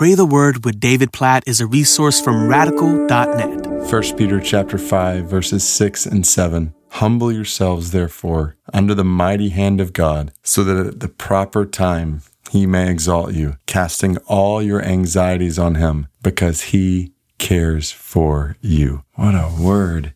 Pray the Word with David Platt is a resource from radical.net. 1 Peter chapter 5 verses 6 and 7. Humble yourselves therefore under the mighty hand of God, so that at the proper time he may exalt you, casting all your anxieties on him, because he cares for you. What a word.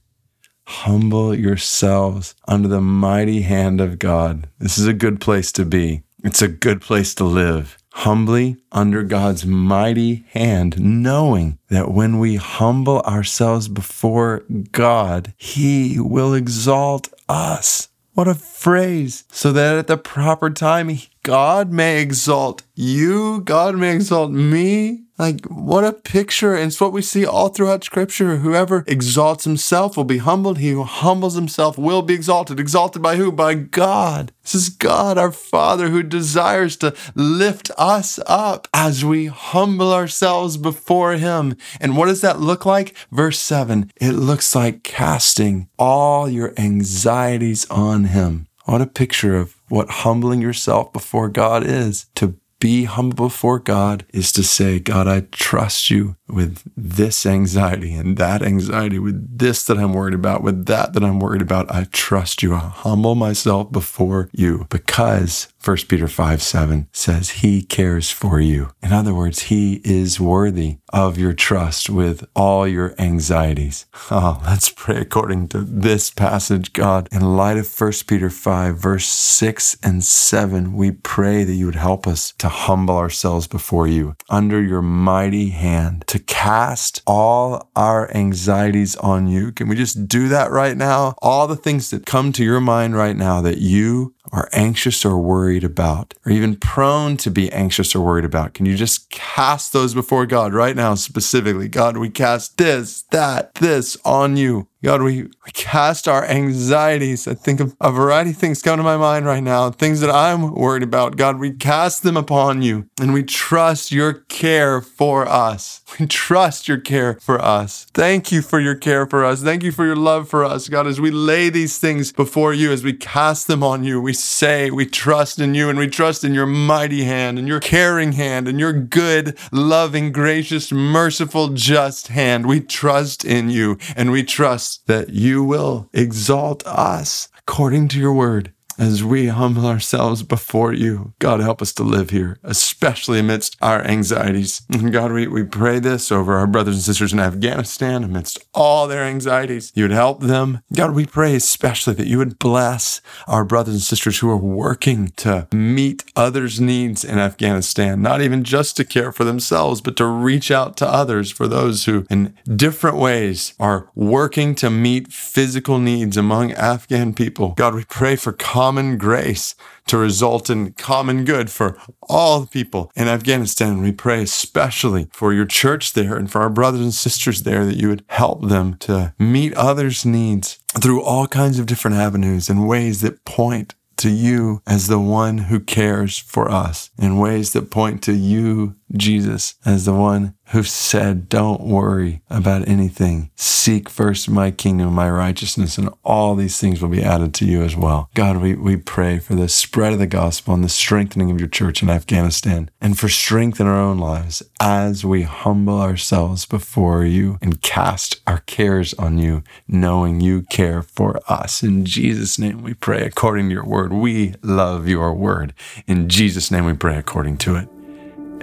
Humble yourselves under the mighty hand of God. This is a good place to be. It's a good place to live humbly under God's mighty hand, knowing that when we humble ourselves before God, He will exalt us. What a phrase. So that at the proper time, God may exalt you, God may exalt me. Like, what a picture. And it's what we see all throughout Scripture. Whoever exalts himself will be humbled. He who humbles himself will be exalted. Exalted by who? By God. This is God, our Father, who desires to lift us up as we humble ourselves before Him. And what does that look like? Verse 7 it looks like casting all your anxieties on Him. What a picture of what humbling yourself before God is to be humble before God is to say, God, I trust you with this anxiety and that anxiety, with this that I'm worried about, with that that I'm worried about. I trust you. I humble myself before you because 1 Peter 5 7 says he cares for you. In other words, he is worthy of your trust with all your anxieties. Oh, let's pray according to this passage, God. In light of 1 Peter 5, verse 6 and 7, we pray that you would help us to humble ourselves before you under your mighty hand, to cast all our anxieties on you. Can we just do that right now? All the things that come to your mind right now that you are anxious or worried about, or even prone to be anxious or worried about, can you just cast those before God right now, specifically? God, we cast this, that, this on you. God, we, we cast our anxieties. I think of a variety of things come to my mind right now, things that I'm worried about. God, we cast them upon you and we trust your care for us. We trust your care for us. Thank you for your care for us. Thank you for your love for us. God, as we lay these things before you, as we cast them on you, we say we trust in you and we trust in your mighty hand and your caring hand and your good, loving, gracious, merciful, just hand. We trust in you and we trust that you will exalt us according to your word as we humble ourselves before you. God, help us to live here, especially amidst our anxieties. And God, we, we pray this over our brothers and sisters in Afghanistan amidst all their anxieties. You would help them. God, we pray especially that you would bless our brothers and sisters who are working to meet others' needs in Afghanistan, not even just to care for themselves, but to reach out to others for those who, in different ways, are working to meet physical needs among Afghan people. God, we pray for common grace to result in common good for all people in Afghanistan. We pray especially for your church there and for our brothers and sisters there that you would help them to meet others' needs through all kinds of different avenues and ways that point to you as the one who cares for us in ways that point to you, Jesus, as the one who said, Don't worry about anything. Seek first my kingdom, my righteousness, and all these things will be added to you as well. God, we, we pray for the spread of the gospel and the strengthening of your church in Afghanistan and for strength in our own lives as we humble ourselves before you and cast our cares on you, knowing you care for us. In Jesus' name we pray according to your word. We love your word. In Jesus' name we pray according to it.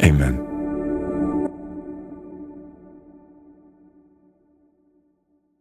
Amen.